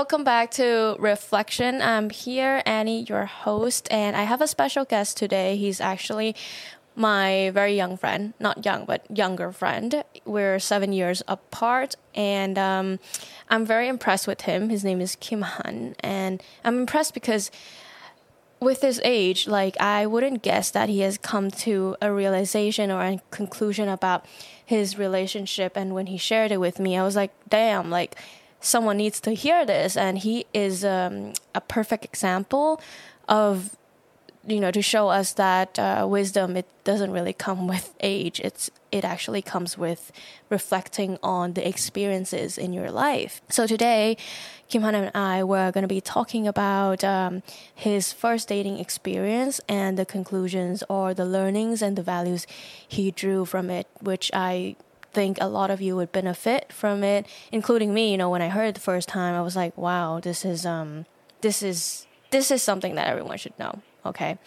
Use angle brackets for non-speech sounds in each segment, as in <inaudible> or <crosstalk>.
welcome back to Reflection. I'm here, Annie, your host, and I have a special guest today. He's actually my very young friend, not young, but younger friend. We're seven years apart, and um, I'm very impressed with him. His name is Kim Hun, and I'm impressed because with his age, like I wouldn't guess that he has come to a realization or a conclusion about his relationship. And when he shared it with me, I was like, damn, like someone needs to hear this. And he is um, a perfect example of you know to show us that uh, wisdom it doesn't really come with age it's it actually comes with reflecting on the experiences in your life so today kim hun and i were going to be talking about um, his first dating experience and the conclusions or the learnings and the values he drew from it which i think a lot of you would benefit from it including me you know when i heard it the first time i was like wow this is um this is this is something that everyone should know Okay.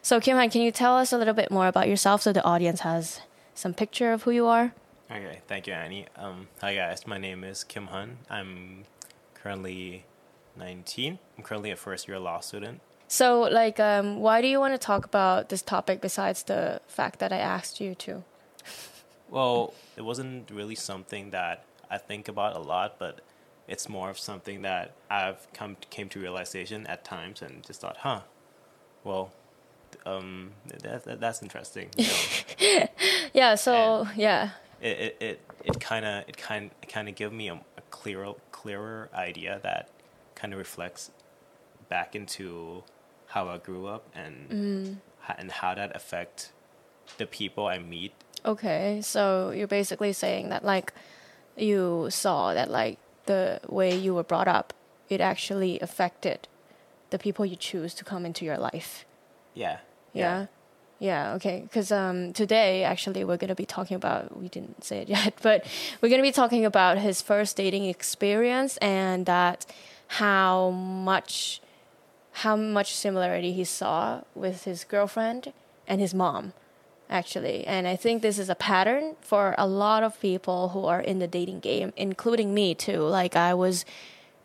So, Kim Hun, can you tell us a little bit more about yourself so the audience has some picture of who you are? Okay. Thank you, Annie. Um, hi, guys. My name is Kim Hun. I'm currently 19. I'm currently a first year law student. So, like, um, why do you want to talk about this topic besides the fact that I asked you to? Well, it wasn't really something that I think about a lot, but it's more of something that I've come came to realization at times and just thought, huh, well, um, that, that that's interesting. You know? <laughs> yeah. So and yeah. It it it, kind of it kind it kind of give me a, a clearer clearer idea that kind of reflects back into how I grew up and mm. and how that affect the people I meet. Okay, so you're basically saying that like you saw that like the way you were brought up, it actually affected the people you choose to come into your life. Yeah. Yeah. yeah. Yeah, okay. Because um, today, actually, we're going to be talking about, we didn't say it <laughs> yet, but we're going to be talking about his first dating experience and that how much how much similarity he saw with his girlfriend and his mom actually and i think this is a pattern for a lot of people who are in the dating game including me too like i was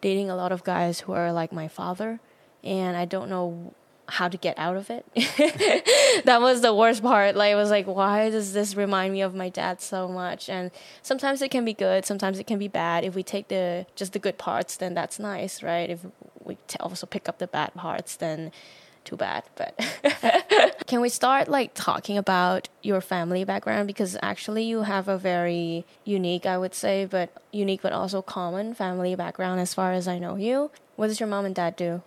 dating a lot of guys who are like my father and I don't know how to get out of it. <laughs> that was the worst part. Like, I was like, why does this remind me of my dad so much? And sometimes it can be good, sometimes it can be bad. If we take the just the good parts, then that's nice, right? If we t- also pick up the bad parts, then too bad. But <laughs> can we start like talking about your family background because actually you have a very unique, I would say, but unique but also common family background as far as I know you. What does your mom and dad do?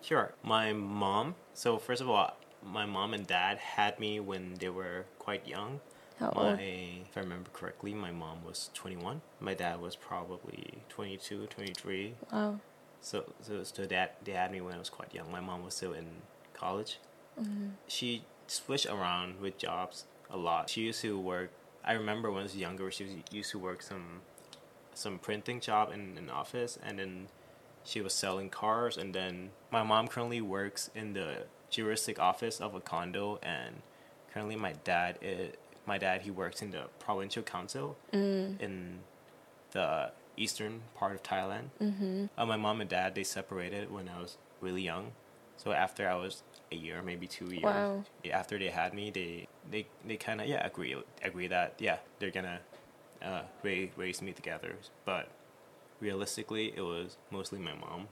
Sure. My mom. So first of all, my mom and dad had me when they were quite young. How my, old? If I remember correctly, my mom was 21. My dad was probably 22, 23. Wow. So, so, so dad, they had me when I was quite young. My mom was still in college. Mm-hmm. She switched around with jobs a lot. She used to work. I remember when I was younger, she was, used to work some some printing job in an office, and then she was selling cars and then my mom currently works in the juristic office of a condo and currently my dad is, my dad he works in the provincial council mm. in the eastern part of Thailand. Mm-hmm. Uh, my mom and dad they separated when I was really young, so after I was a year, maybe two years, wow. after they had me, they they, they kind of yeah agree agree that yeah they're gonna uh, raise raise me together, but realistically, it was mostly my mom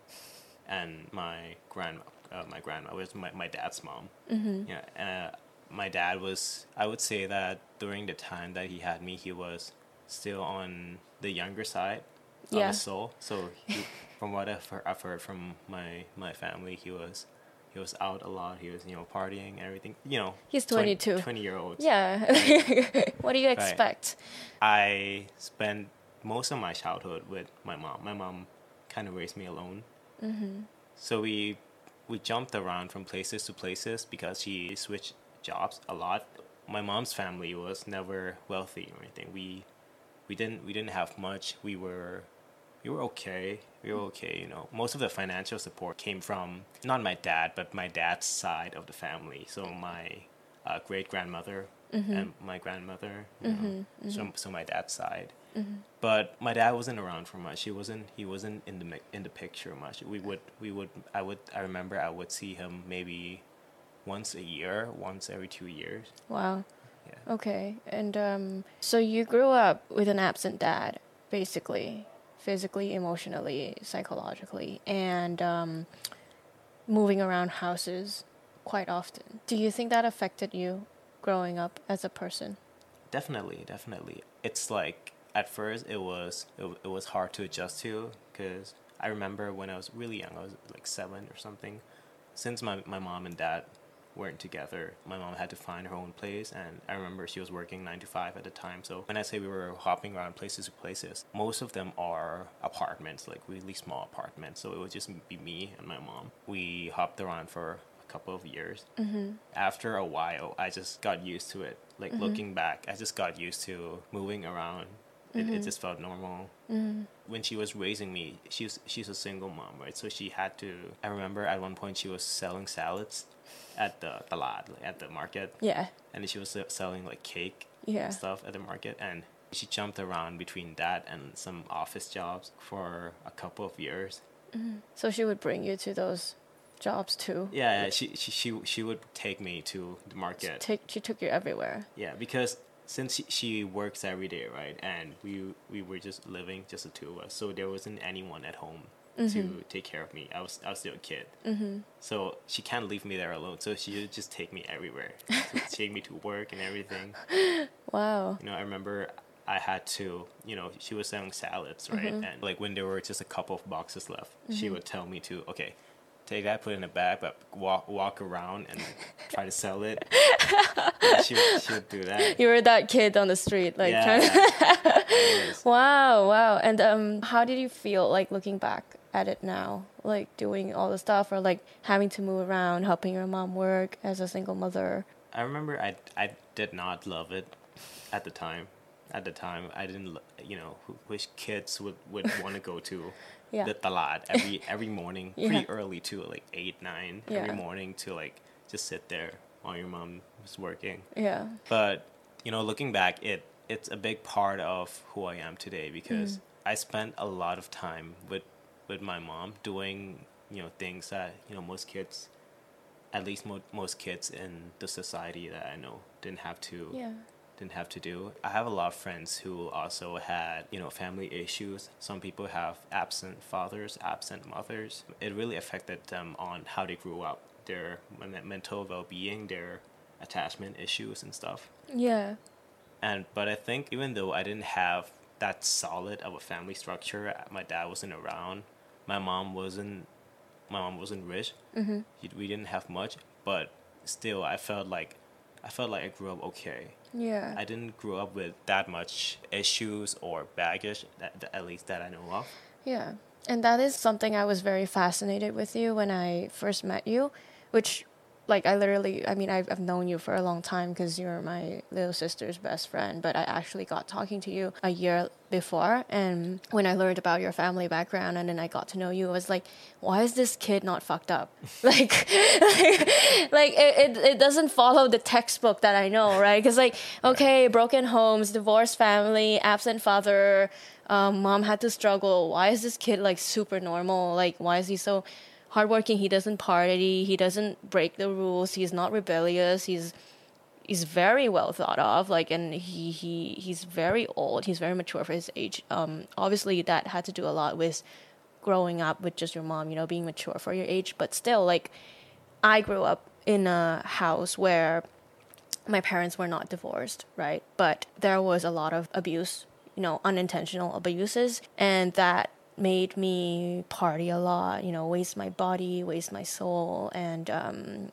and my grandma. Uh, my grandma was my, my dad's mom. Mm-hmm. Yeah, and uh, my dad was. I would say that during the time that he had me, he was still on the younger side of yeah. his soul. So, he, from what I've heard, I've heard from my my family, he was he was out a lot. He was, you know, partying and everything. You know, he's 22. 20, 20 year old. Yeah. Right? <laughs> what do you expect? Right. I spent most of my childhood with my mom. My mom kind of raised me alone. Mm-hmm. So we we jumped around from places to places because she switched jobs a lot. My mom's family was never wealthy or anything. We we didn't we didn't have much. We were we were okay. We were okay, you know. Most of the financial support came from not my dad, but my dad's side of the family. So my uh, great grandmother mm-hmm. and my grandmother, mm-hmm. Mm-hmm. so so my dad's side But my dad wasn't around for much. He wasn't. He wasn't in the in the picture much. We would. We would. I would. I remember. I would see him maybe once a year, once every two years. Wow. Yeah. Okay. And um, so you grew up with an absent dad, basically, physically, emotionally, psychologically, and um, moving around houses quite often. Do you think that affected you growing up as a person? Definitely, definitely. It's like at first it was it, it was hard to adjust to because I remember when I was really young, I was like seven or something. Since my my mom and dad weren't together, my mom had to find her own place, and I remember she was working nine to five at the time. So when I say we were hopping around places to places, most of them are apartments, like really small apartments. So it would just be me and my mom. We hopped around for a couple of years. Mm-hmm. After a while, I just got used to it. Like mm-hmm. looking back, I just got used to moving around. It, it mm-hmm. just felt normal. Mm-hmm. When she was raising me, she's she's a single mom, right? So she had to. I remember at one point she was selling salads at the talat, like at the market, Yeah. and she was selling like cake Yeah. and stuff at the market, and she jumped around between that and some office jobs for a couple of years. Mm-hmm. So she would bring you to those jobs too. Yeah, yeah, she she she, she would take me to the market. Take she took you everywhere. Yeah, because since she, she works every day, right, and we we were just living just the two of us, so there wasn't anyone at home to take care of me. I was I was still a kid, mm-hmm. so she can't leave me there alone. So she would just take me everywhere, take me to work and everything. <laughs> Wow. You know, I remember I had to, you know, she was selling salads, right, and like when there were just a couple of boxes left, she would tell me to okay. Take that, put it in a bag, but walk walk around and try to sell it. She, would- she would do that. <laughs> You were that kid on the street, like yeah, trying to. <laughs> Wow, wow. And um how did you feel like looking back at it now? Like doing all the stuff or like having to move around, helping your mom work as a single mother. I remember I, I did not love it at the time. At the time, I didn't, you know, which kids would, would <laughs> want to go to Yeah. the talat every every morning, <laughs> Yeah. pretty early too, like eight, nine, Yeah. every morning to like just sit there while your mom was working. Yeah. But you know, looking back, it it's a big part of who I am today because mm. I spent a lot of time with with my mom doing you know things that you know most kids, at least mo- most kids in the society that I know didn't have to Yeah. didn't have to do. I have a lot of friends who also had, you know, family issues. Some people have absent fathers, absent mothers. It really affected them on how they grew up, their mental well-being, their attachment issues and stuff. Yeah. And but I think even though I didn't have that solid of a family structure, my dad wasn't around. My mom wasn't. My mom wasn't rich. Mm-hmm. We didn't have much, but still, I felt like, I felt like I grew up okay. Yeah. I didn't grow up with that much issues or baggage, that, at least that I know of. Yeah. And that is something I was very fascinated with you when I first met you, which, like, I literally, I mean, I've, I've known you for a long time because you're my little sister's best friend, but I actually got talking to you a year before. And when I learned about your family background and then I got to know you, I was like, why is this kid not fucked up? <laughs> <laughs> like, <laughs> like it, it, it doesn't follow the textbook that I know, right? Because, like, okay, broken homes, divorced family, absent father, um, mom had to struggle. Why is this kid like super normal? Like, why is he so hardworking? He doesn't party. He doesn't break the rules. He's not rebellious. He's he's very well thought of. Like, and he he he's very old. He's very mature for his age. Um, obviously that had to do a lot with growing up with just your mom. You know, being mature for your age. But still, like, I grew up in a house where my parents were not divorced, right? But there was a lot of abuse, you know, unintentional abuses, and that made me party a lot, you know, waste my body, waste my soul, and um,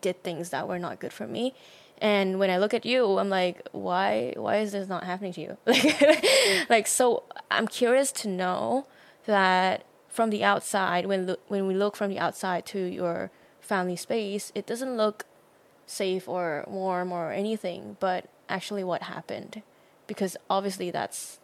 did things that were not good for me. And when I look at you, I'm like, why? Why is this not happening to you? <laughs> Like, like so. I'm curious to know that from the outside, when lo- when we look from the outside to your family space, it doesn't look safe or warm or anything, but actually what happened. Because obviously that's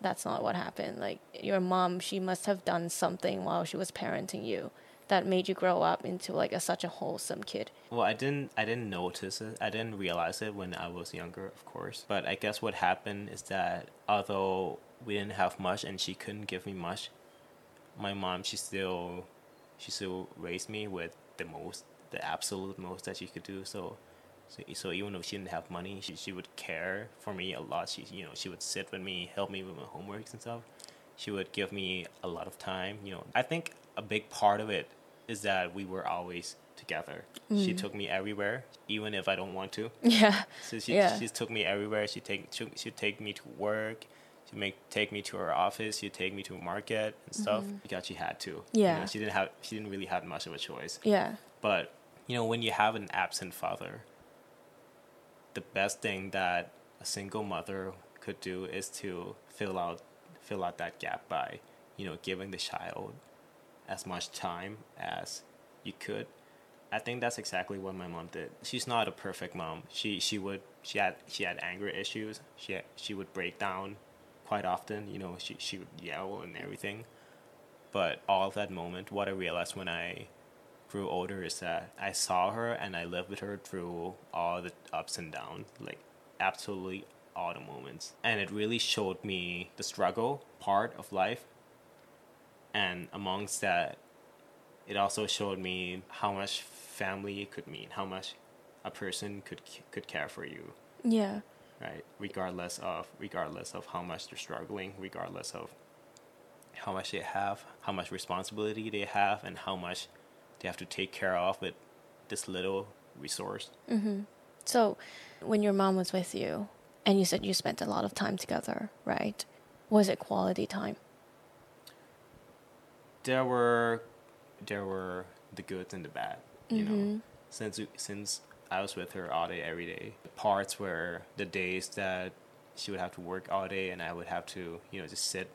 that's not what happened. Like your mom, she must have done something while she was parenting you that made you grow up into like a, such a wholesome kid? Well, I didn't I didn't notice it. I didn't realize it when I was younger, of course. But I guess what happened is that although we didn't have much and she couldn't give me much, my mom she still she still raised me with the most, the absolute most that she could do. So so, so even though she didn't have money, she, she would care for me a lot. She you know she would sit with me, help me with my homeworks and stuff. She would give me a lot of time. You know, I think a big part of it is that we were always together. Mm. She took me everywhere, even if I don't want to. <laughs> Yeah. So she yeah. she took me everywhere. She take she she'd take me to work. She make take me to her office. She'd take me to market and stuff mm-hmm. because she had to. Yeah. You know, she didn't have she didn't really have much of a choice. Yeah. But you know when you have an absent father, the best thing that a single mother could do is to fill out fill out that gap by you know giving the child as much time as you could. I think that's exactly what my mom did. She's not a perfect mom. She she would she had she had anger issues. She had, she would break down quite often you know she she would yell and everything. But all of that moment what i realized when i grew older is that I saw her and I lived with her through all the ups and downs, like absolutely all the moments. And it really showed me the struggle part of life. And amongst that, it also showed me how much family could mean, how much a person could could care for you. Yeah. Right. Regardless of regardless of how much they're struggling, regardless of how much they have, how much responsibility they have, and how much they have to take care of with this little resource. Mm-hmm. So, when your mom was with you, and you said you spent a lot of time together, right? Was it quality time? There were, there were the good and the bad. You mm-hmm. know, since since I was with her all day, every day. The parts were the days that she would have to work all day, and I would have to, you know, just sit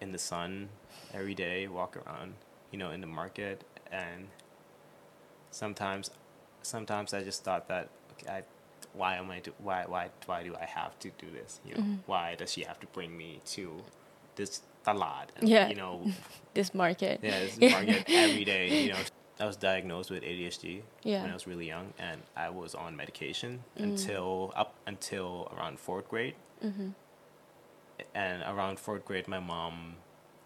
in the sun every day, walk around, you know, in the market, and sometimes sometimes I just thought that okay, I, why am I do, why why why do I have to do this? You know, mm-hmm. why does she have to bring me to this lot? And, yeah, you know, <laughs> this market. Yeah, this <laughs> market every day. You know, I was diagnosed with ADHD yeah. when I was really young, and I was on medication mm until up until around fourth grade. Mm-hmm. And around fourth grade, my mom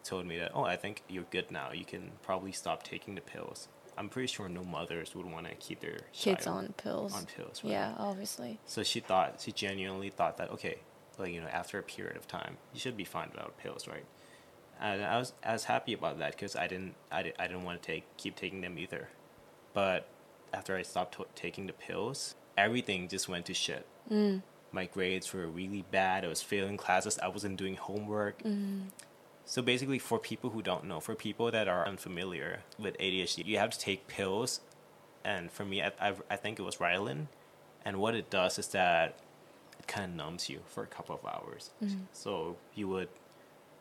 told me that, oh, I think you're good now. You can probably stop taking the pills. I'm pretty sure no mothers would want to keep their kids on pills. On pills, right? Yeah, obviously. So she thought, she genuinely thought that, okay, like you know, after a period of time, you should be fine without pills, right? And I was I was happy about that because I didn't I, did, I didn't want to take keep taking them either. But after I stopped t- taking the pills, everything just went to shit. Mm. My grades were really bad. I was failing classes. I wasn't doing homework. Mm. So basically, for people who don't know, for people that are unfamiliar with ADHD, you have to take pills. And for me, I, I, I think it was Ritalin. And what it does is that it kind of numbs you for a couple of hours. Mm-hmm. So you would,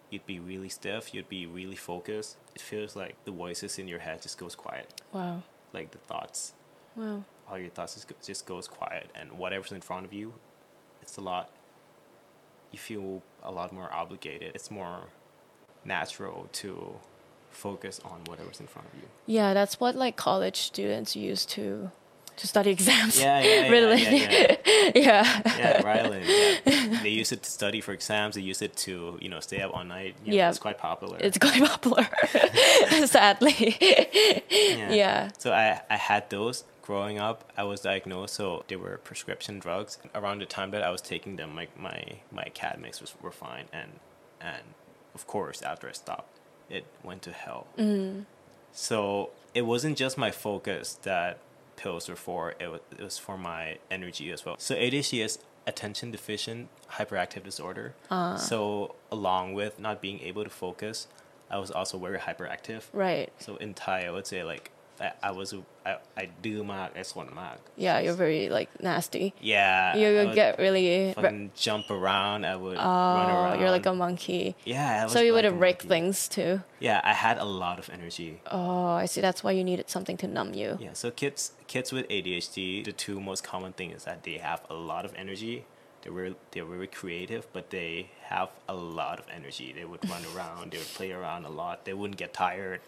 you'd be really stiff. You'd be really focused. It feels like the voices in your head just goes quiet. Wow. Like the thoughts. Wow. All your thoughts just, just goes quiet, and whatever's in front of you, it's a lot. You feel a lot more obligated. It's more natural to focus on whatever's in front of you. Yeah, that's what like college students use to to study exams. Yeah, yeah, <laughs> really. Yeah, yeah, yeah. <laughs> yeah. yeah Ritalin. Yeah. They use it to study for exams. They use it to you know stay up all night. You know, yeah, it's quite popular. It's quite popular, <laughs> sadly. Yeah. yeah. So I I had those growing up. I was diagnosed, so they were prescription drugs. Around the time that I was taking them, my my my academics was were fine, and and of course, after I stopped, it went to hell. Mm. So it wasn't just my focus that pills were for, it was, it was for my energy as well. So ADHD is attention deficient hyperactive disorder. Uh. So along with not being able to focus, I was also very hyperactive. Right. So in Thai, I would say like I, I was I I do mark as one mark. Yeah, you're very like nasty. Yeah, you would get really re- jump around. I would oh, run around. You're like a monkey. Yeah. so you like would break things too. Yeah, I had a lot of energy. Oh, I see. That's why you needed something to numb you. Yeah. So kids kids with ADHD, the two most common things is that they have a lot of energy. They were they're very creative, but they have a lot of energy. They would run <laughs> around. They would play around a lot. They wouldn't get tired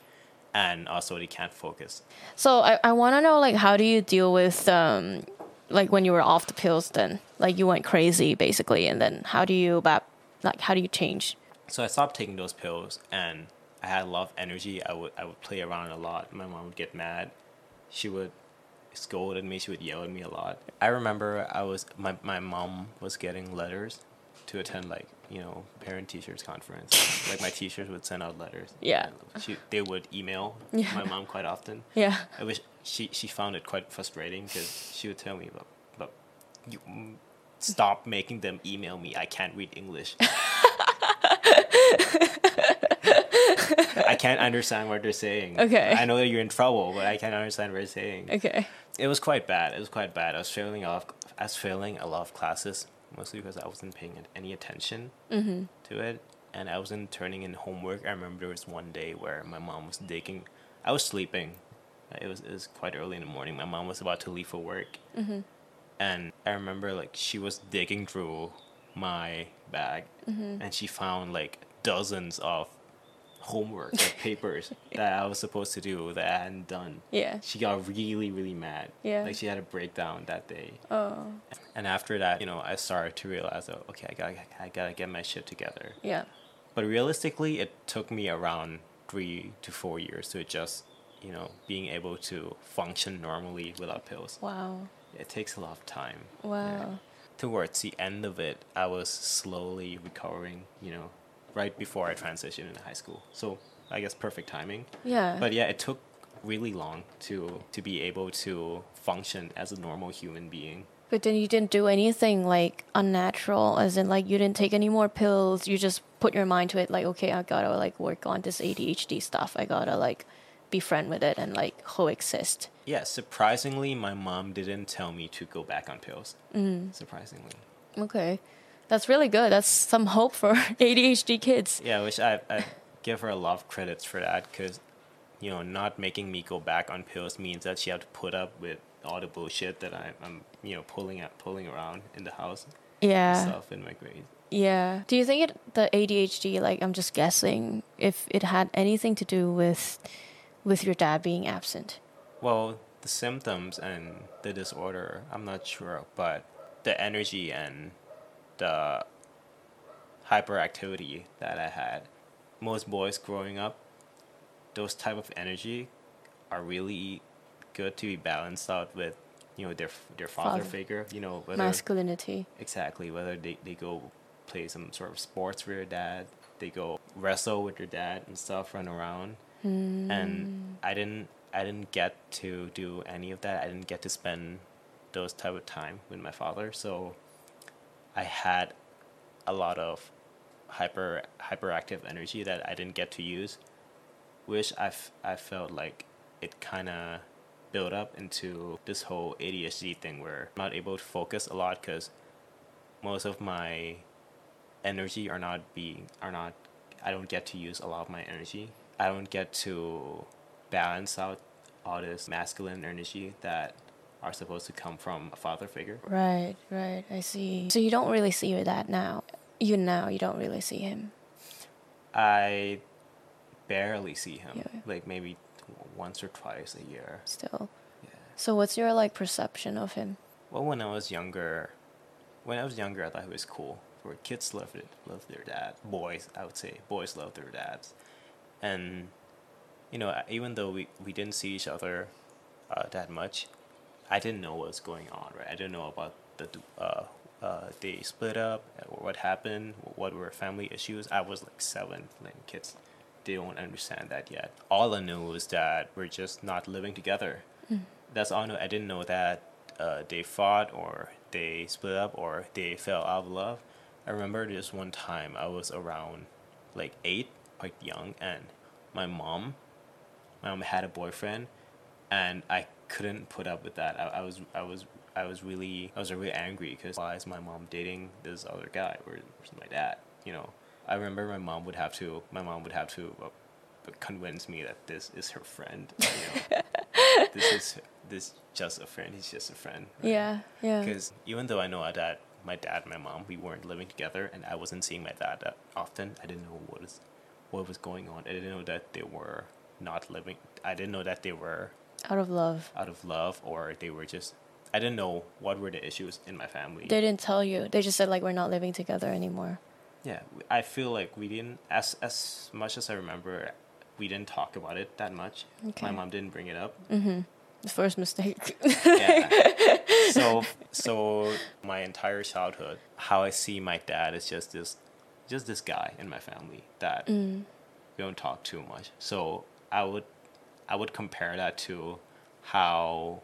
and also they can't focus. So I, I want to know like how do you deal with um like when you were off the pills then like you went crazy basically and then how do you about like how do you change? So I stopped taking those pills, and I had a lot of energy. I would I would play around a lot. My mom would get mad. She would scold at me. She would yell at me a lot. I remember I was my my mom was getting letters to attend like you know parent teachers conference. <laughs> like my teachers would send out letters. Yeah. She they would email Yeah. my mom quite often. Yeah. I wish she she found it quite frustrating because she would tell me, "But but you mm, stop making them email me. I can't read English. <laughs> I can't understand what they're saying. Okay. I know that you're in trouble, but I can't understand what they're saying. Okay. It was quite bad. It was quite bad. I was failing off. I was failing a lot of classes mostly because I wasn't paying any attention mm-hmm. to it, and I wasn't turning in homework. I remember there was one day where my mom was digging. I was sleeping. Uh, It was it was quite early in the morning. My mom was about to leave for work, mm-hmm. and I remember like she was digging through my bag, mm-hmm. and she found like dozens of homework like <laughs> papers that I was supposed to do that I hadn't done Yeah. she got really really mad Yeah. like she had a breakdown that day Oh. and after that you know i started to realize oh, okay i gotta i gotta get my shit together Yeah. but realistically it took me around three to four years to adjust you know being able to function normally without pills Wow. it takes a lot of time Wow. towards the end of it i was slowly recovering you know right before i transitioned into high school so i guess perfect timing Yeah. but yeah, it took really long to to be able to function as a normal human being. But then you didn't do anything like unnatural, as in like you didn't take any more pills. You just put your mind to it, like okay, I gotta like work on this ADHD stuff. I gotta like befriend with it and like coexist. Yeah, surprisingly, my mom didn't tell me to go back on pills. Mm. Surprisingly, Okay, that's really good. That's some hope for <laughs> ADHD kids. yeah, which I I give her a lot of credits for that because you know not making me go back on pills means that she had to put up with all the bullshit that I, I'm you know pulling at pulling around in the house and Yeah, stuff in my grades. yeah. Do you think it the ADHD? Like I'm just guessing if it had anything to do with with your dad being absent. Well, the symptoms and the disorder, I'm not sure, but the energy and the hyperactivity that I had, most boys growing up, those type of energy are really good to be balanced out with, you know, their their father, Father. figure. You know, whether Masculinity. exactly whether they, they go play some sort of sports with their dad, they go wrestle with their dad and stuff, run around and hmm. I didn't I didn't get to do any of that. I didn't get to spend those type of time with my father. So I had a lot of hyper hyperactive energy that I didn't get to use, which I, f- I felt like it kind of built up into this whole ADHD thing where I'm not able to focus a lot because most of my energy are not being are not I don't get to use a lot of my energy. I don't get to balance out all this masculine energy that are supposed to come from a father figure. Right, right. I see. So you don't really see your dad now. You now you don't really see him. I barely see him, Yeah. like maybe once or twice a year. still. Yeah. So what's your like perception of him? Well, when I was younger, when I was younger, I thought he was cool. For kids love it, love their dad. Boys, I would say, boys love their dads, and you know, even though we we didn't see each other uh, that much, I didn't know what was going on. Right, I didn't know about the uh, uh, they split up, or what happened, what were family issues. I was like seven, like kids. They don't understand that yet. All I knew was that we're just not living together. That's all I know. I didn't know that uh, they fought or they split up or they fell out of love. I remember this one time I was around like eight, quite young, and my mom, my mom had a boyfriend, and I couldn't put up with that. I, I was, I was, I was really, I was really angry because why is my mom dating this other guy? Where, where's my dad? You know, I remember my mom would have to, my mom would have to uh, convince me that this is her friend. You know? <laughs> this is this just a friend. He's just a friend. Yeah, yeah. Because even though I know that my dad and my mom we weren't living together, and I wasn't seeing my dad that often, I didn't know what is what was going on. I didn't know that they were not living. I didn't know that they were Out of love. out of love or they were just. I didn't know what were the issues in my family. They didn't tell you. They just said like we're not living together anymore. Yeah, I feel like we didn't as as much as I remember, we didn't talk about it that much. Okay. My mom didn't bring it up. Mm-hmm. The first mistake. yeah. <laughs> So so my entire childhood, how I see my dad is just this, just this guy in my family that mm. we don't talk too much. So I would, I would compare that to how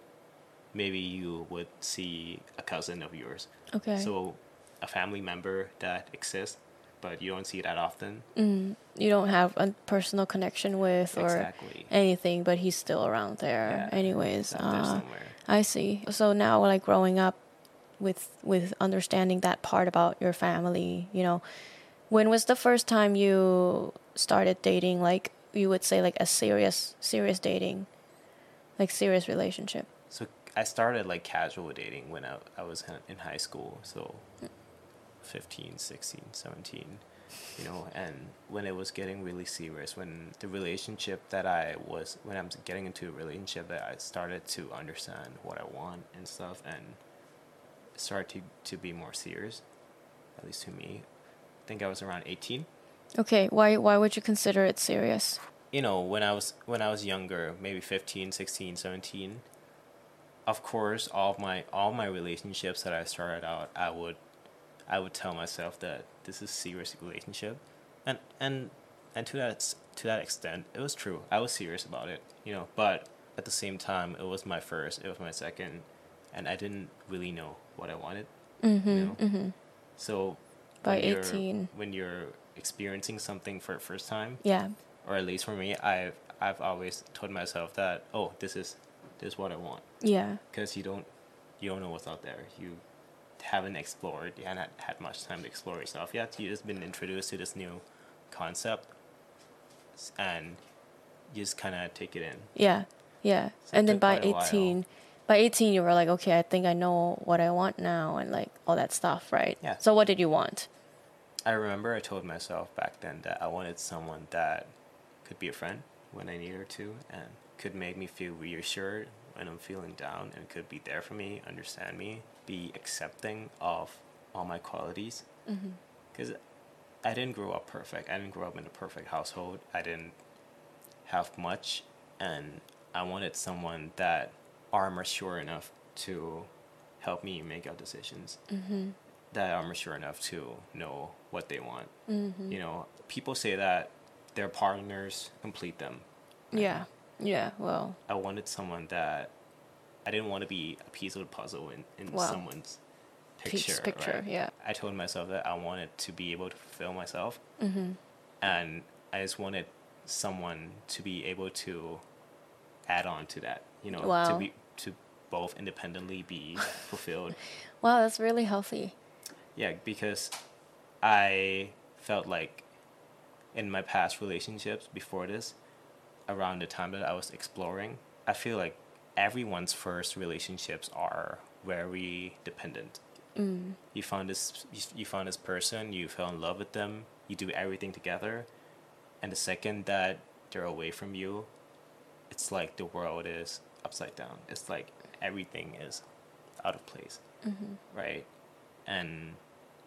maybe you would see a cousin of yours. okay. So a family member that exists, but you don't see that often. you don't have a personal connection with or Exactly. anything, but he's still around there. Yeah, Anyways, Out there uh. I see. So now, like growing up with with understanding that part about your family, you know, when was the first time you started dating? Like you would say, like a serious serious dating, like serious relationship. So I started like casual dating when I, I was in high school. So 15, 16, 17, you know, and when it was getting really serious, when the relationship that I was, when I'm getting into a relationship that I started to understand what I want and stuff and started to, to be more serious, at least to me. I think I was around 18. Okay, why why would you consider it serious? you know when i was when i was younger maybe 15 16 17 of course all of my all my relationships that i started out i would i would tell myself that this is serious relationship and and and to that to that extent it was true i was serious about it you know but at the same time it was my first it was my second and i didn't really know what i wanted Mm-hmm. you know so By when you're- 18. when you're experiencing something for the first time Yeah. or at least for me, I've I've always told myself that oh, this is this is what I want Yeah. because you don't you don't know what's out there. You haven't explored. You haven't had much time to explore yourself yet. You've just been introduced to this new concept, and you just kind of take it in. Yeah, yeah. So and then by quite a while. 18, by 18 you were like, okay, I think I know what I want now and like all that stuff, right? Yeah. So what did you want? I remember I told myself back then that I wanted someone that could be a friend when I needed her to and could make me feel reassured when I'm feeling down and could be there for me, understand me, be accepting of all my qualities. Mm-hmm. Because I didn't grow up perfect. I didn't grow up in a perfect household. I didn't have much, and I wanted someone that are sure enough to help me make out decisions mm-hmm. That are mature enough to know what they want. You know, people say that their partners complete them. Yeah, yeah. Well, I wanted someone that I didn't want to be a piece of the puzzle in, in Wow. someone's Piece- picture. picture, right? yeah. I told myself that I wanted to be able to fulfill myself, Mm-hmm. and I just wanted someone to be able to add on to that. You know, Wow. to be to both independently be <laughs> fulfilled. wow, that's really healthy. Yeah, because I felt like in my past relationships before this, around the time that I was exploring, I feel like everyone's first relationships are very dependent. Mm. You found this you- you found this person, you fell in love with them, you do everything together, and the second that they're away from you, it's like the world is upside down. It's like everything is out of place right? And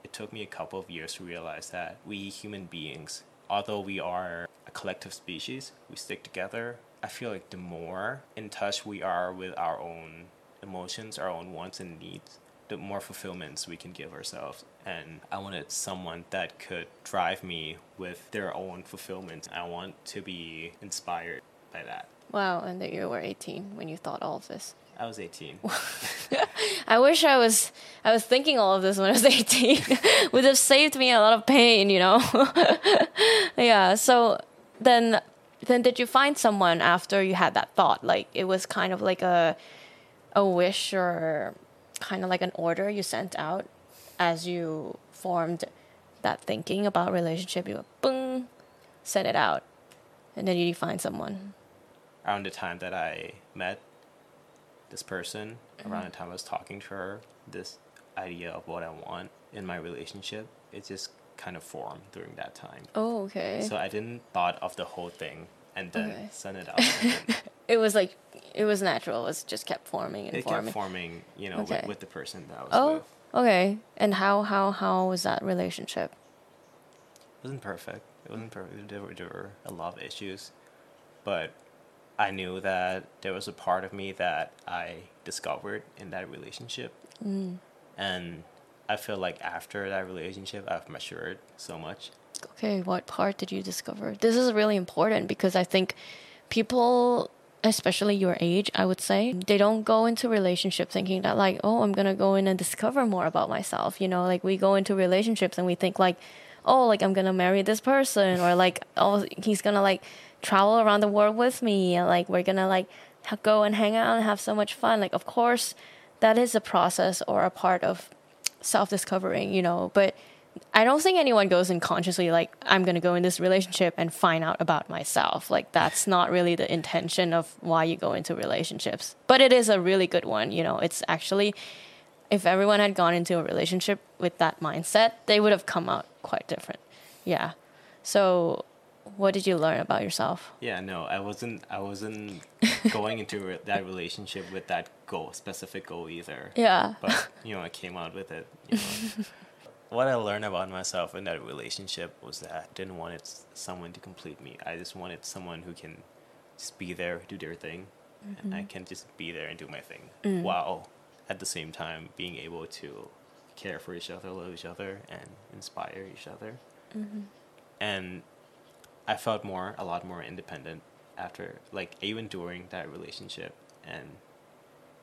it took me a couple of years to realize that we human beings, although we are a collective species, we stick together. I feel like the more in touch we are with our own emotions, our own wants and needs, the more fulfillments we can give ourselves. And I wanted someone that could drive me with their own fulfillment. I want to be inspired by that. Wow, and that you were 18 when you thought all of this. I was 18. <laughs> I wish I was I was thinking all of this when I was <laughs> 18. Would have saved me a lot of pain, you know. <laughs> yeah, so then then did you find someone after you had that thought? Like it was kind of like a a wish or kind of like an order you sent out as you formed that thinking about relationship, you boom, sent it out. And then you find someone. around the time that I met this person, around mm-hmm. the time I was talking to her, this idea of what I want in my relationship, it just kind of formed during that time. Oh, okay. So I didn't thought of the whole thing and then Okay. send it out. Then <laughs> It was like it was natural. It was just kept forming and it forming. kept forming, you know, Okay. with, with the person that I was oh, with. okay. And how how how was that relationship? It wasn't perfect. It wasn't perfect. There were, there were a lot of issues, but I knew that there was a part of me that I discovered in that relationship, Mm. and I feel like after that relationship, I've matured so much. Okay, what part did you discover? This is really important because I think people, especially your age, I would say, they don't go into relationship thinking that like, oh, I'm gonna go in and discover more about myself. You know, like we go into relationships and we think like, oh, like I'm gonna marry this person or like, oh, he's gonna like travel around the world with me like we're gonna like go and hang out and have so much fun. Like, of course, that is a process or a part of self discovering, you know, but I don't think anyone goes in consciously like I'm to go in this relationship and find out about myself. Like that's not really the intention of why you go into relationships. But it is a really good one, you know. It's actually if everyone had gone into a relationship with that mindset, they would have come out quite different. Yeah. So what did you learn about yourself? Yeah, no, I wasn't. I wasn't <laughs> going into re- that relationship with that goal, specific goal either. Yeah. But you know, I came out with it. You know. <laughs> what I learned about myself in that relationship was that I didn't want it, someone to complete me. I just wanted someone who can just be there, do their thing, and I mm-hmm. can just be there and do my thing, mm. while at the same time being able to care for each other, love each other, and inspire each other. Mm-hmm. And I felt more, a lot more independent after, like, even during that relationship, and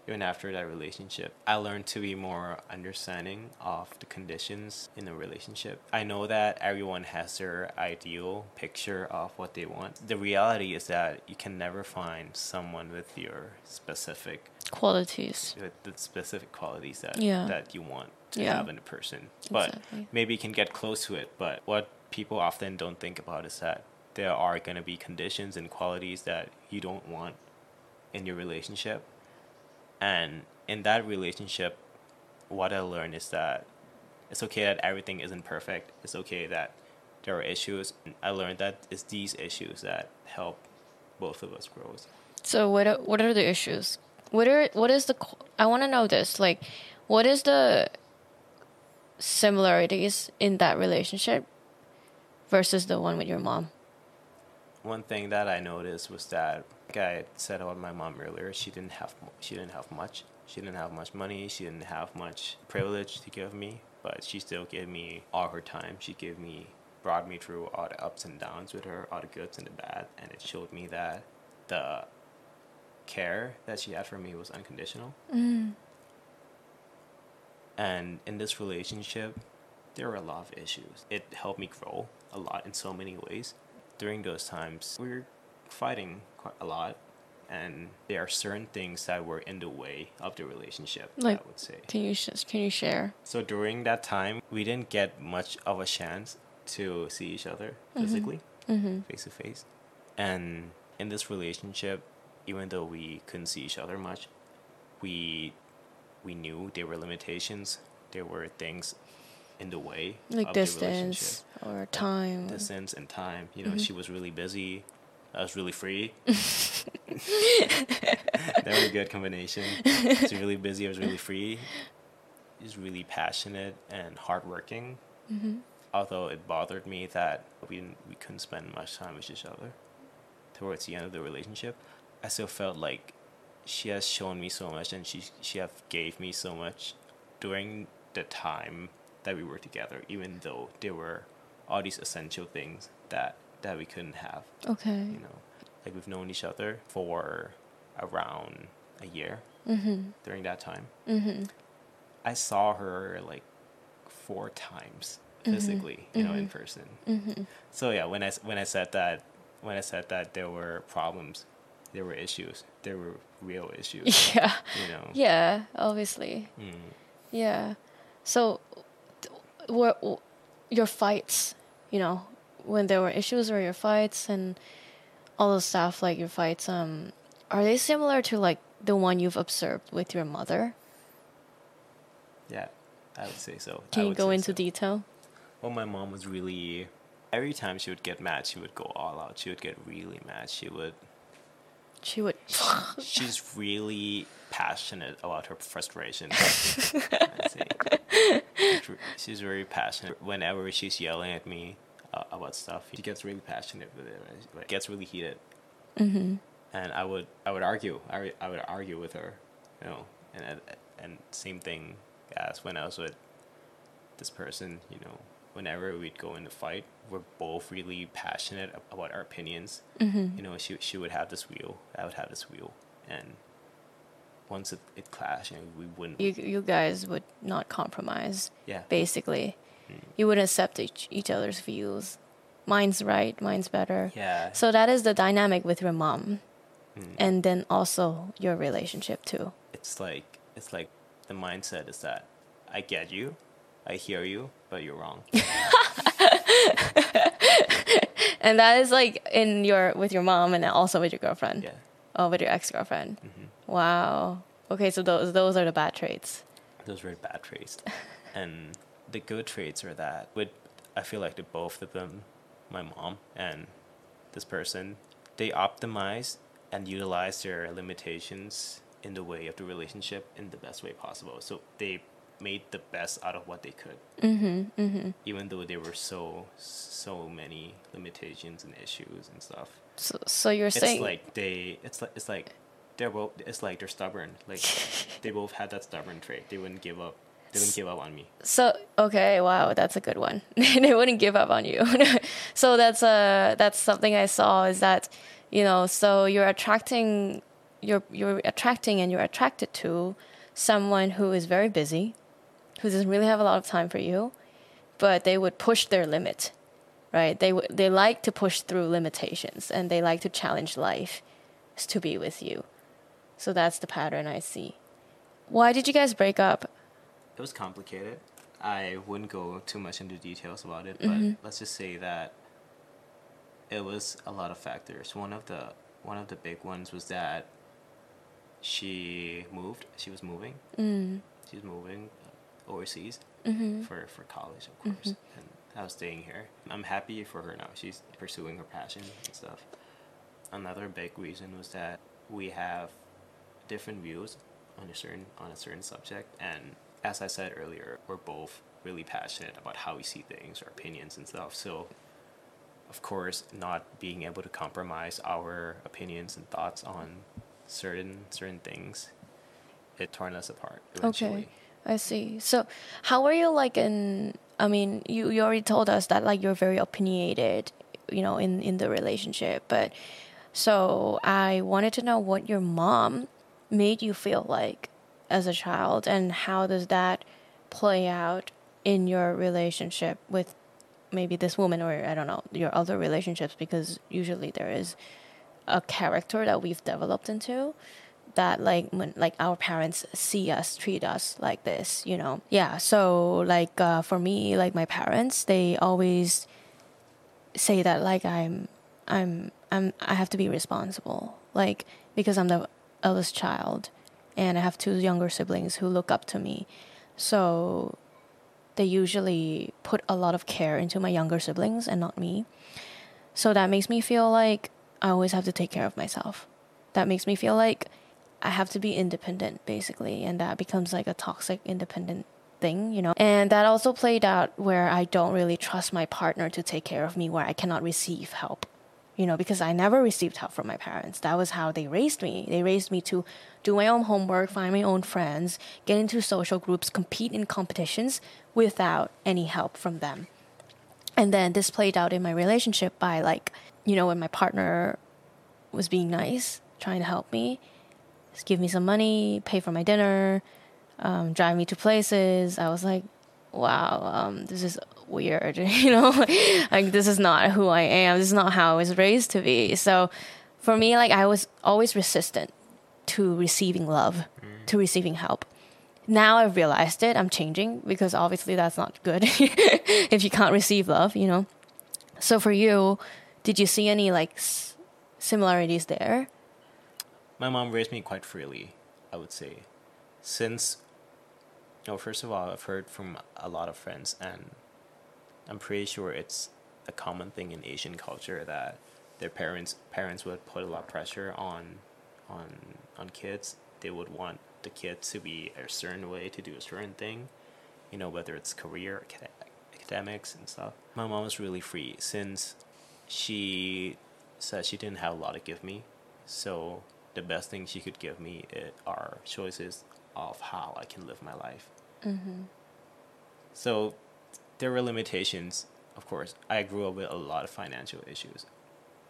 even after that relationship, I learned to be more understanding of the conditions in a relationship. I know that everyone has their ideal picture of what they want. The reality is that you can never find someone with your specific Qualities. with the specific qualities that Yeah. that you want to Yeah. have in a person. But Exactly. maybe you can get close to it. But what people often don't think about is that there are going to be conditions and qualities that you don't want in your relationship. And in that relationship, what I learned is that it's okay that everything isn't perfect. It's okay that there are issues. I learned that it's these issues that help both of us grow. So what are, what are the issues? What are what is the I want to know this like what is the similarities in that relationship versus the one with your mom? One thing that I noticed was that, like I said about my mom earlier, she didn't have she didn't have much. She didn't have much money. She didn't have much privilege to give me, but she still gave me all her time. She gave me, brought me through all the ups and downs with her, all the goods and the bad, and it showed me that the care that she had for me was unconditional. Mm. And in this relationship, there were a lot of issues. It helped me grow a lot in so many ways. During those times, we were fighting quite a lot, and there are certain things that were in the way of the relationship. Like- I would say. Can you sh- can you share? So during that time, we didn't get much of a chance to see each other mm-hmm. physically, face to face. And in this relationship, even though we couldn't see each other much, we we knew there were limitations. There were things in the way Like distance or time. Distance and time. You know, mm-hmm. she was really busy. I was really free. <laughs> <laughs> that was a good combination. She was really busy. I was really free. She was really passionate and hardworking. Mm-hmm. Although it bothered me that we didn't, we couldn't spend much time with each other. Towards the end of the relationship, I still felt like she has shown me so much, and she she have gave me so much during the time that we were together. Even though there were all these essential things that that we couldn't have Okay. you know like we've known each other for around a year mm-hmm. during that time mm-hmm. i saw her like four times mm-hmm. physically you know in person so yeah when i when i said that when i said that there were problems there were issues there were real issues <laughs> Yeah. you know Yeah, obviously. Mm. Yeah. So, were your fights, you know, when there were issues or your fights and all the stuff, like your fights, um, are they similar to like the one you've observed with your mother? yeah i would say so I Can you go into so. detail? well my mom was really Every time she would get mad, she would go all out. She would get really mad. She would. She would. <laughs> She's really passionate about her frustration. <laughs> She's very passionate. Whenever she's yelling at me uh, about stuff, she gets really passionate with it. Like, gets really heated. mm-hmm. and I would I would argue I, would- I would argue with her, you know, and and- and same thing as when I was with this person, you know, whenever we'd go in a fight, we're both really passionate about our opinions. Mm-hmm. You know, she she would have this wheel, I would have this wheel, and once it, it clashed, you know, we wouldn't. You you guys would not compromise. yeah, Basically, Mm. you wouldn't accept each, each other's views. Mine's right. Mine's better. yeah, So that is the dynamic with your mom, Mm. and then also your relationship too. it's like it's like the mindset is that I get you, I hear you, but you're wrong. <laughs> <laughs> And that is like in your with your mom and also with your girlfriend. yeah. Oh, with your ex girlfriend. hmm Wow. Okay, so those those are the bad traits. those were the bad traits. <laughs> and the good traits are that with I feel like the both of them, my mom and this person, they optimize and utilize their limitations in the way of the relationship in the best way possible. So they made the best out of what they could, Mm-hmm. Mm-hmm. even though there were so so many limitations and issues and stuff. So, so you're It's saying like they it's like it's like they're both it's like they're stubborn. Like <laughs> they both had that stubborn trait. They wouldn't give up. They wouldn't give up on me. So okay, wow, that's a good one. <laughs> they wouldn't give up on you. <laughs> so that's uh that's something I saw is that you know so you're attracting you're you're attracting and you're attracted to someone who is very busy, who doesn't really have a lot of time for you, but they would push their limit, right? They they like to push through limitations and they like to challenge life to be with you. So that's the pattern I see. Why did you guys break up? It was complicated. I wouldn't go too much into details about it, but Mhm. let's just say that it was a lot of factors. One of the one of the big ones was that she moved. She was moving. Mm. She was moving overseas Mm-hmm. for for college, of course, and Was staying here. I'm happy for her now. She's pursuing her passion and stuff. Another big reason was that we have different views on a certain on a certain subject, and as I said earlier, we're both really passionate about how we see things, our opinions and stuff. So, of course, not being able to compromise our opinions and thoughts on certain certain things, it torn us apart eventually. I see. So, how are you like in? I mean, you you already told us that like you're very opinionated, you know, in in the relationship. But so I wanted to know what your mom made you feel like as a child, and how does that play out in your relationship with maybe this woman or I don't know your other relationships because usually there is a character that we've developed into that like when like our parents see us treat us like this you know? Yeah so like uh, for me like my parents they always say that like i'm i'm i'm i have to be responsible like because i'm the eldest child and i have two younger siblings who look up to me. So they usually put a lot of care into my younger siblings and not me. So that makes me feel like i always have to take care of myself. That makes me feel like I have to be independent basically and that becomes like a toxic independent thing, you know. And that also played out where I don't really trust my partner to take care of me where I cannot receive help. You know, because I never received help from my parents. That was how they raised me. They raised me to do my own homework, find my own friends, get into social groups, compete in competitions without any help from them. And then this played out in my relationship by like, you know, when my partner was being nice, trying to help me, just give me some money, pay for my dinner, um, drive me to places. I was like, wow, um, this is weird, <laughs> you know, <laughs> like this is not who I am. This is not how I was raised to be. So for me, like I was always resistant to receiving love, to receiving help. Now I've realized it. I'm changing because obviously that's not good <laughs> if you can't receive love, you know. So for you, did you see any like s- similarities there? My mom raised me quite freely, I would say. Since, oh, first of all, I've heard from a lot of friends, and I'm pretty sure it's a common thing in Asian culture that their parents parents would put a lot of pressure on on on kids. They would want the kid to be a certain way to do a certain thing, you know, whether it's career, academics, and stuff. My mom was really free since she said she didn't have a lot to give me, so the best thing she could give me are choices of how I can live my life. Mm-hmm. So there were limitations, of course. I grew up with a lot of financial issues.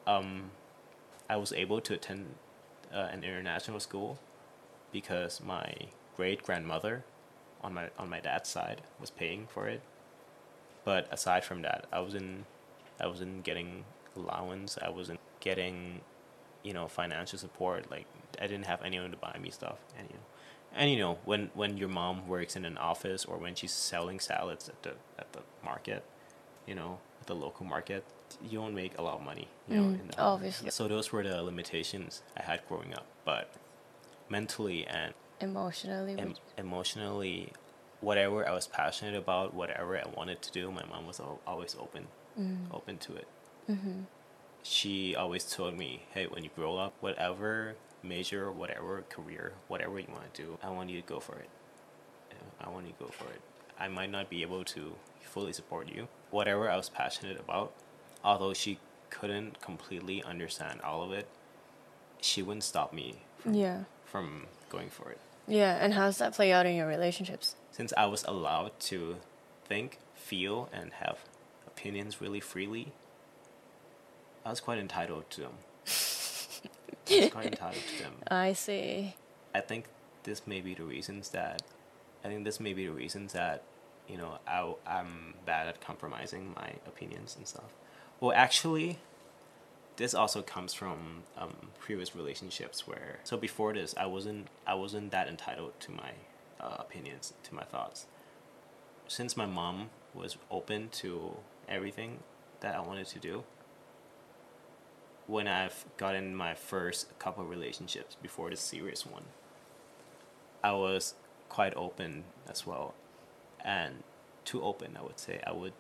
Um, I was able to attend uh, an international school because my great grandmother on my on my dad's side was paying for it. But aside from that, I wasn't I wasn't getting allowance. I wasn't getting, you know, financial support. Like I didn't have anyone to buy me stuff, and you know, and you know when when your mom works in an office or when she's selling salads at the at the market, you know, at the local market, you don't make a lot of money. You know, mm, obviously. So those were the limitations I had growing up, but mentally and emotionally em- emotionally whatever i was passionate about whatever i wanted to do my mom was always open mm. open to it mm-hmm. She always told me hey when you grow up whatever major whatever career whatever you want to do i want you to go for it i want you to go for it i might not be able to fully support you whatever i was passionate about although she couldn't completely understand all of it she wouldn't stop me from yeah from going for it. Yeah, and how does that play out in your relationships? Since I was allowed to think, feel, and have opinions really freely, I was quite entitled to them. <laughs> I was quite entitled to them. I see. I think this may be the reasons that, I think this may be the reasons that, you know, I, I'm bad at compromising my opinions and stuff. Well, actually, this also comes from um, previous relationships where so before this I wasn't I wasn't that entitled to my uh, opinions to my thoughts. Since my mom was open to everything that I wanted to do, when I've gotten my first couple relationships before the serious one, I was quite open as well, and too open I would say. I would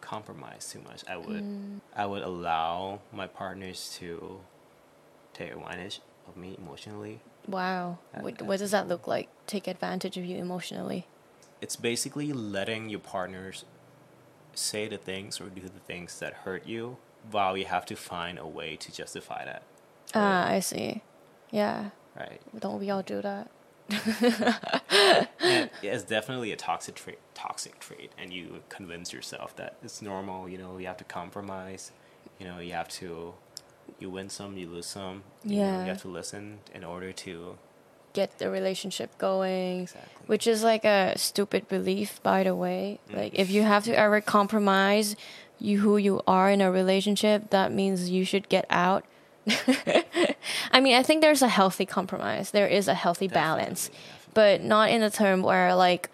compromise too much. I would mm. I would allow my partners to take advantage of me emotionally. Wow. what, what does that look like? Take advantage of you emotionally? It's basically letting your partners say the things or do the things that hurt you while you have to find a way to justify that. Ah, uh, I see. Yeah. Right. Don't we all do that? <laughs> it's definitely a toxic trait. Toxic trait, and you convince yourself that it's normal. You know, you have to compromise. You know, you have to. You win some, you lose some. You yeah. Know, you have to listen in order to get the relationship going. Exactly. Which is like a stupid belief, by the way. Mm. Like if you have to ever compromise you who you are in a relationship, that means you should get out <laughs> I mean, I think there's a healthy compromise. There is a healthy definitely, balance, definitely. but not in a term where like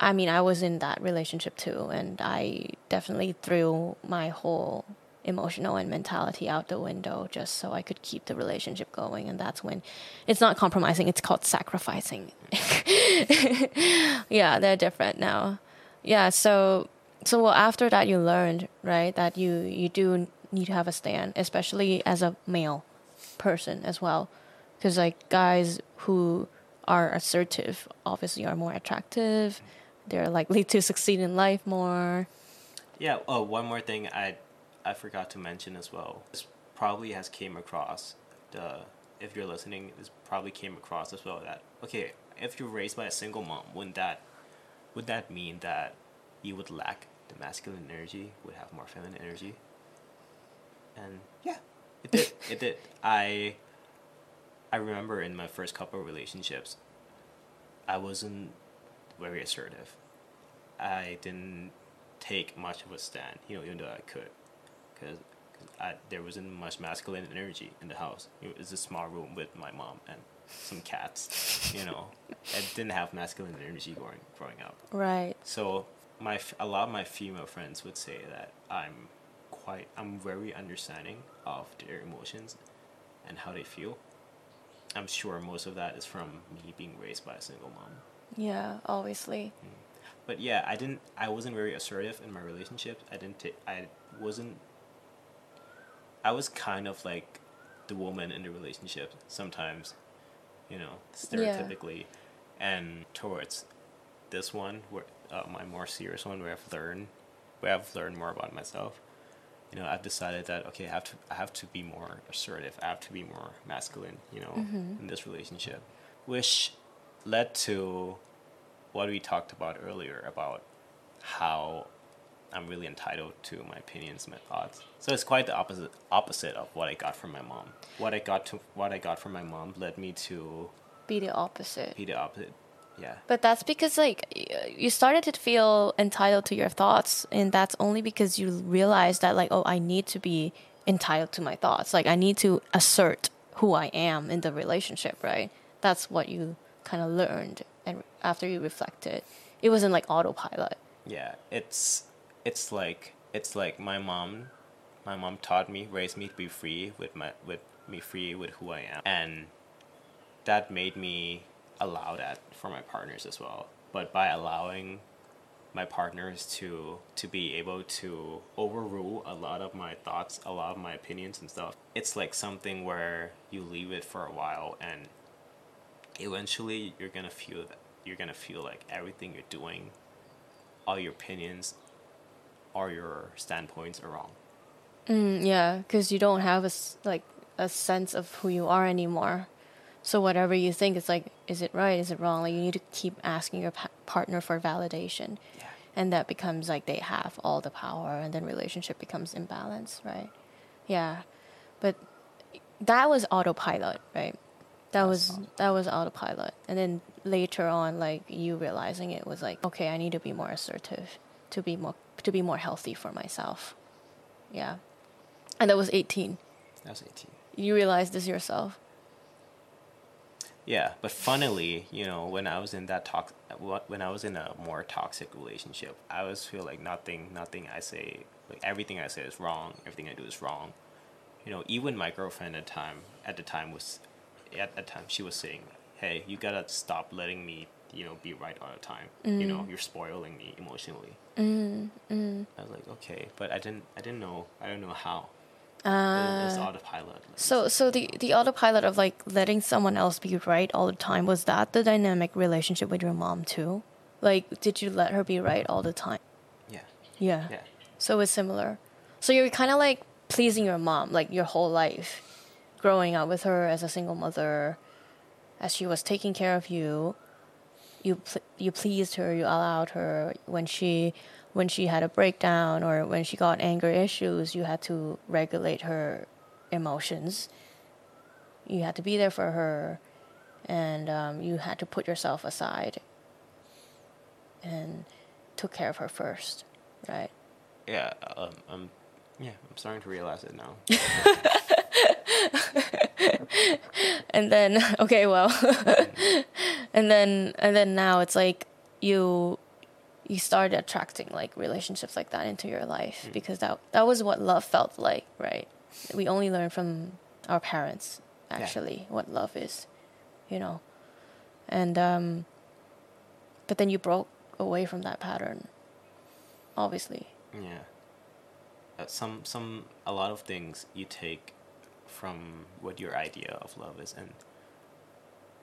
I mean, I was in that relationship too, and I definitely threw my whole emotional and mentality out the window just so I could keep the relationship going. And that's when it's not compromising, it's called sacrificing. <laughs> yeah, they're different now. Yeah, so so well after that you learned, right, that you you do need to have a stand, especially as a male person as well. Because, like, guys who are assertive obviously are more attractive, they're likely to succeed in life more. Yeah, oh, one more thing I, I forgot to mention as well. This probably has came across the if you're listening, this probably came across as well that okay, if you're raised by a single mom, wouldn't that would that mean that you would lack the masculine energy, would have more feminine energy? and yeah, it did. it did. I I remember in my first couple of relationships, I wasn't very assertive. I didn't take much of a stand, you know, even though I could, because there wasn't much masculine energy in the house. It was a small room with my mom and some cats, you know. <laughs> I didn't have masculine energy growing growing up. Right. So my a lot of my female friends would say that I'm quite I'm very understanding of their emotions and how they feel. I'm sure most of that is from me being raised by a single mom. Yeah, obviously. Mm. But yeah, I didn't I wasn't very assertive in my relationships. I didn't take I wasn't. I was kind of like the woman in the relationship sometimes, you know, stereotypically, and towards this one, where uh, my more serious one, where I've learned, where I've learned more about myself. You know, I've decided that okay, I have to, I have to be more assertive. I have to be more masculine. You know, in this relationship, which led to what we talked about earlier about how I'm really entitled to my opinions, my thoughts. So it's quite the opposite opposite of what I got from my mom. What I got to what I got from my mom led me to Be the opposite. be the opposite. Yeah. But that's because like you started to feel entitled to your thoughts, and that's only because you realized that like oh I need to be entitled to my thoughts. Like I need to assert who I am in the relationship, right? That's what you kind of learned, and after you reflected, it wasn't like autopilot. Yeah. It's it's like it's like my mom my mom taught me, raised me to be free with my with me free with who I am. And that made me allow that for my partners as well. But by allowing my partners to to be able to overrule a lot of my thoughts, a lot of my opinions and stuff. It's like something where you leave it for a while and eventually you're gonna feel that you're gonna feel like everything you're doing, all your opinions, or your standpoints are wrong. Mm, yeah, because you don't have a like a sense of who you are anymore. So whatever you think, it's like, is it right? Is it wrong? Like you need to keep asking your pa- partner for validation, Yeah. and that becomes like they have all the power, and then relationship becomes imbalanced, right? Yeah, but that was autopilot, right? That That's was that was autopilot, and then later on, like you realizing it was like, okay, I need to be more assertive, to be more to be more healthy for myself. Yeah, and that was eighteen. That was eighteen. You realized this yourself. Yeah, but funnily, you know, when I was in that talk, when I was in a more toxic relationship, I always feel like nothing, nothing I say, like everything I say is wrong. Everything I do is wrong. You know, even my girlfriend at the time, at the time was, at the time she was saying, "Hey, you gotta stop letting me, you know, be right all the time. You know, you're spoiling me emotionally." Mm, mm. I was like, okay, but I didn't, I didn't know, I don't know how. Uh, autopilot. so so the the autopilot of like letting someone else be right all the time was that the dynamic relationship with your mom too? Like, did you let her be right all the time? yeah, Yeah. yeah, So it's similar. So you're kind of like pleasing your mom, like your whole life, growing up with her as a single mother, as she was taking care of you. You pl- you pleased her. You allowed her when she when she had a breakdown or when she got anger issues. You had to regulate her emotions. You had to be there for her, and um, you had to put yourself aside. And took care of her first, right? yeah. Um, um, yeah. I'm starting to realize it now. <laughs> and then <laughs> okay well <laughs> and then and then now it's like you you started attracting like relationships like that into your life because that that was what love felt like right? We only learn from our parents actually what love is you know? And um but then you broke away from that pattern obviously. Yeah. Uh, some some a lot of things you take from what your idea of love is, and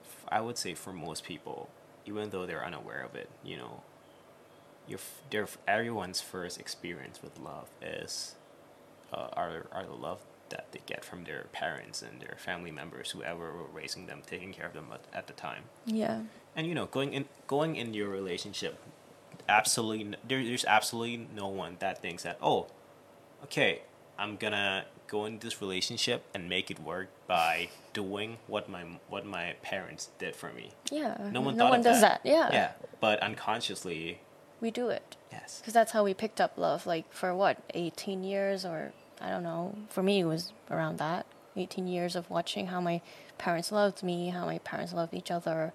f- I would say for most people, even though they're unaware of it, you know, your their everyone's first experience with love is uh, are are the love that they get from their parents and their family members, whoever were raising them, taking care of them at, at the time. Yeah. And you know going in going in your relationship absolutely there, there's absolutely no one that thinks that oh okay i'm gonna go into this relationship and make it work by doing what my what my parents did for me. Yeah no one no thought one of does that, that yeah. Yeah but unconsciously we do it. Yes. Because that's how we picked up love like for what 18 years or i don't know. For me it was around that 18 years of watching how my parents loved me how my parents loved each other.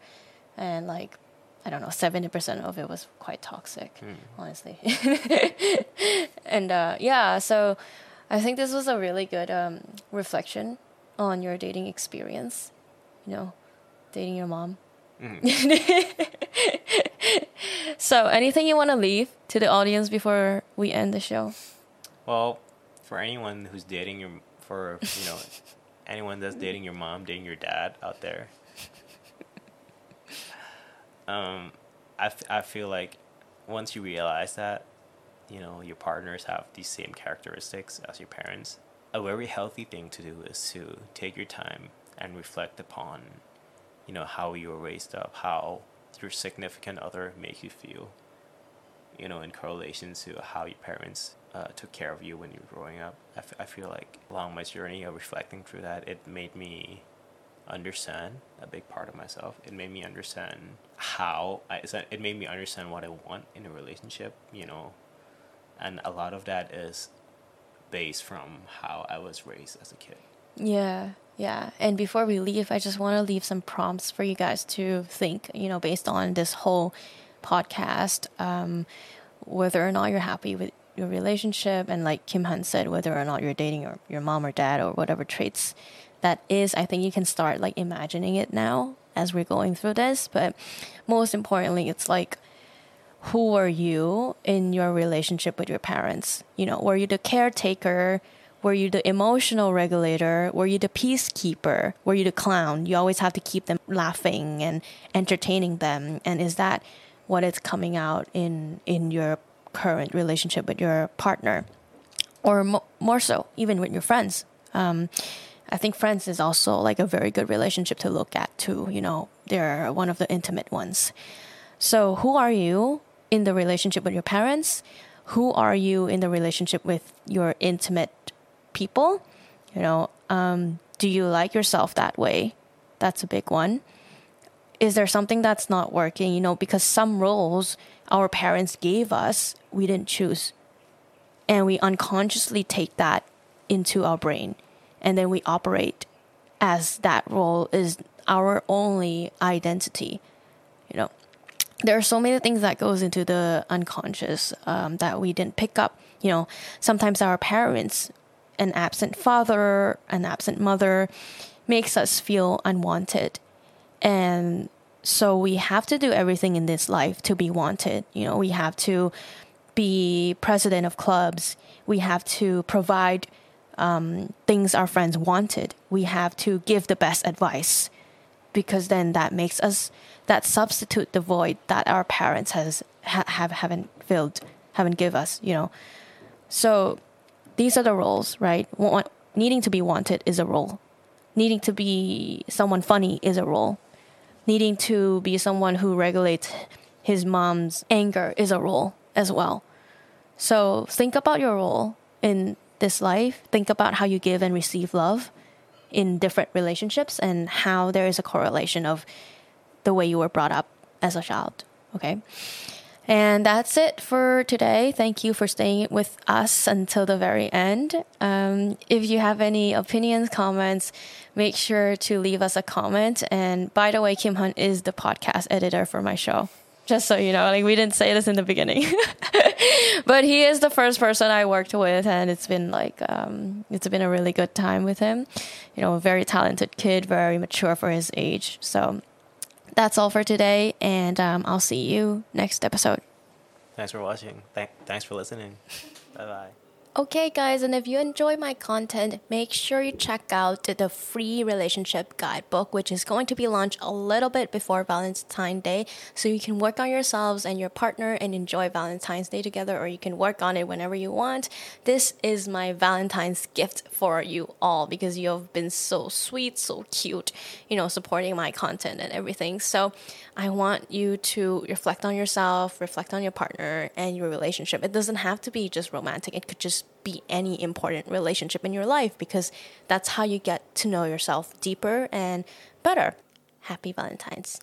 And like i don't know 70% of it was quite toxic honestly. <laughs> And uh, yeah so i think this was a really good um, reflection on your dating experience you know dating your mom <laughs> so anything you want to leave to the audience before we end the show well for anyone who's dating your for you know <laughs> anyone that's dating your mom, dating your dad out there. um, I, f- I feel like once you realize that, you know, your partners have these same characteristics as your parents, a very healthy thing to do is to take your time and reflect upon, you know, how you were raised up, how your significant other make you feel, you know, in correlation to how your parents uh, took care of you when you were growing up. I, f- I feel like along my journey of reflecting through that, it made me understand a big part of myself. It made me understand how I, it made me understand what I want in a relationship, you know, and a lot of that is based from how I was raised as a kid. Yeah, yeah. And before we leave, I just want to leave some prompts for you guys to think, you know, based on this whole podcast, um, whether or not you're happy with your relationship and like Kim Hun said, whether or not you're dating your, your mom or dad or whatever traits that is, I think you can start like imagining it now as we're going through this. But most importantly, it's like who are you in your relationship with your parents? You know, were you the caretaker? Were you the emotional regulator? Were you the peacekeeper? Were you the clown? You always have to keep them laughing and entertaining them. And is that what is coming out in in your current relationship with your partner, or mo- more so, even with your friends. Um, I think friends is also like a very good relationship to look at too. You know, they're one of the intimate ones. So, who are you in the relationship with your parents? Who are you in the relationship with your intimate people? You know, um, do you like yourself that way? That's a big one. Is there something that's not working? You know, because some roles our parents gave us, we didn't choose. And we unconsciously take that into our brain. And then we operate as that role is our only identity. You know, there are so many things that goes into the unconscious um, that we didn't pick up. You know, sometimes our parents, an absent father, an absent mother, makes us feel unwanted. And so we have to do everything in this life to be wanted. You know, we have to be president of clubs. We have to provide um, things our friends wanted. We have to give the best advice because then that makes us that substitute the void that our parents has ha- have haven't filled, haven't give us. You know, so these are the roles, right? needing to be wanted is a role. Needing to be someone funny is a role needing to be someone who regulates his mom's anger is a role as well. So think about your role in this life. Think about how you give and receive love in different relationships and how there is a correlation of the way you were brought up as a child. Okay. And that's it for today. Thank you for staying with us until the very end. Um, if you have any opinions, comments, make sure to leave us a comment. And by the way, Kim Hun is the podcast editor for my show. Just so you know, like we didn't say this in the beginning, <laughs> but he is the first person I worked with, and it's been like um, it's been a really good time with him. You know, a very talented kid, very mature for his age. So that's all for today, and um, I'll see you next episode. Thanks for watching. Th- thanks for listening. <laughs> bye bye. Okay, guys, and if you enjoy my content, make sure you check out the free relationship guidebook, which is going to be launched a little bit before Valentine's Day. So you can work on yourselves and your partner and enjoy Valentine's Day together, or you can work on it whenever you want. This is my Valentine's gift for you all because you have been so sweet, so cute, you know, supporting my content and everything. So I want you to reflect on yourself, reflect on your partner and your relationship. It doesn't have to be just romantic, it could just be any important relationship in your life because that's how you get to know yourself deeper and better. Happy Valentine's.